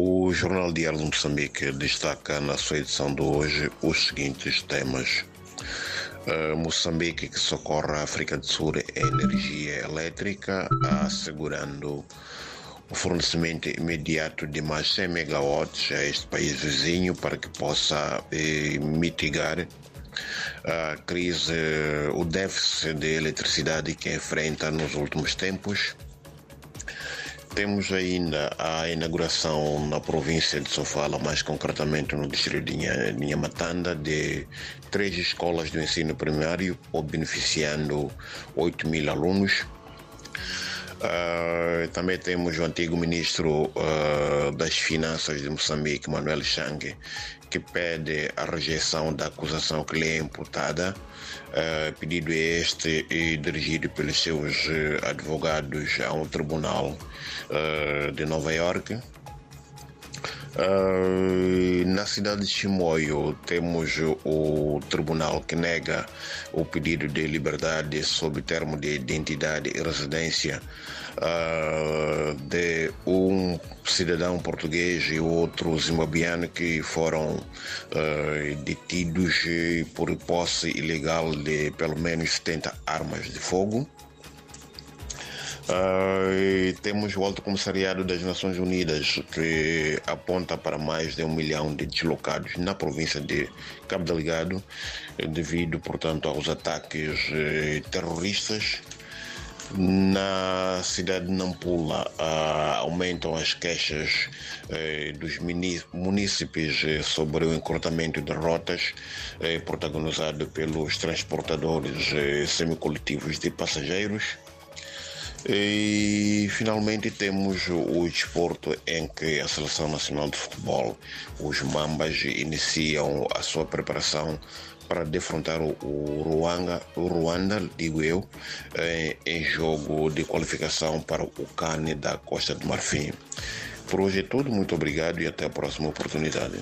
O Jornal Diário de Moçambique destaca na sua edição de hoje os seguintes temas. Uh, Moçambique que socorre a África do Sul em energia elétrica, assegurando o fornecimento imediato de mais 100 megawatts a este país vizinho para que possa eh, mitigar a crise, o déficit de eletricidade que enfrenta nos últimos tempos. Temos ainda a inauguração na província de Sofala, mais concretamente no distrito de Nhamatanda, de três escolas de ensino primário, beneficiando 8 mil alunos. Uh, também temos o antigo ministro uh, das Finanças de Moçambique, Manuel Chang, que pede a rejeição da acusação que lhe é imputada, uh, pedido este e dirigido pelos seus advogados a um tribunal de Nova York. Uh, na cidade de Chimoio temos o tribunal que nega o pedido de liberdade sob termo de identidade e residência uh, de um cidadão português e outro zimbabiano que foram uh, detidos por posse ilegal de pelo menos 70 armas de fogo. Uh, temos o Alto Comissariado das Nações Unidas, que aponta para mais de um milhão de deslocados na província de Cabo Delgado, devido, portanto, aos ataques uh, terroristas. Na cidade de Nampula, uh, aumentam as queixas eh, dos munícipes eh, sobre o encurtamento de rotas, eh, protagonizado pelos transportadores semicoletivos de passageiros. E finalmente temos o desporto em que a Seleção Nacional de Futebol, os Mambas, iniciam a sua preparação para defrontar o Ruanda, o Ruanda digo eu, em jogo de qualificação para o CAN da Costa do Marfim. Por hoje é tudo, muito obrigado e até a próxima oportunidade.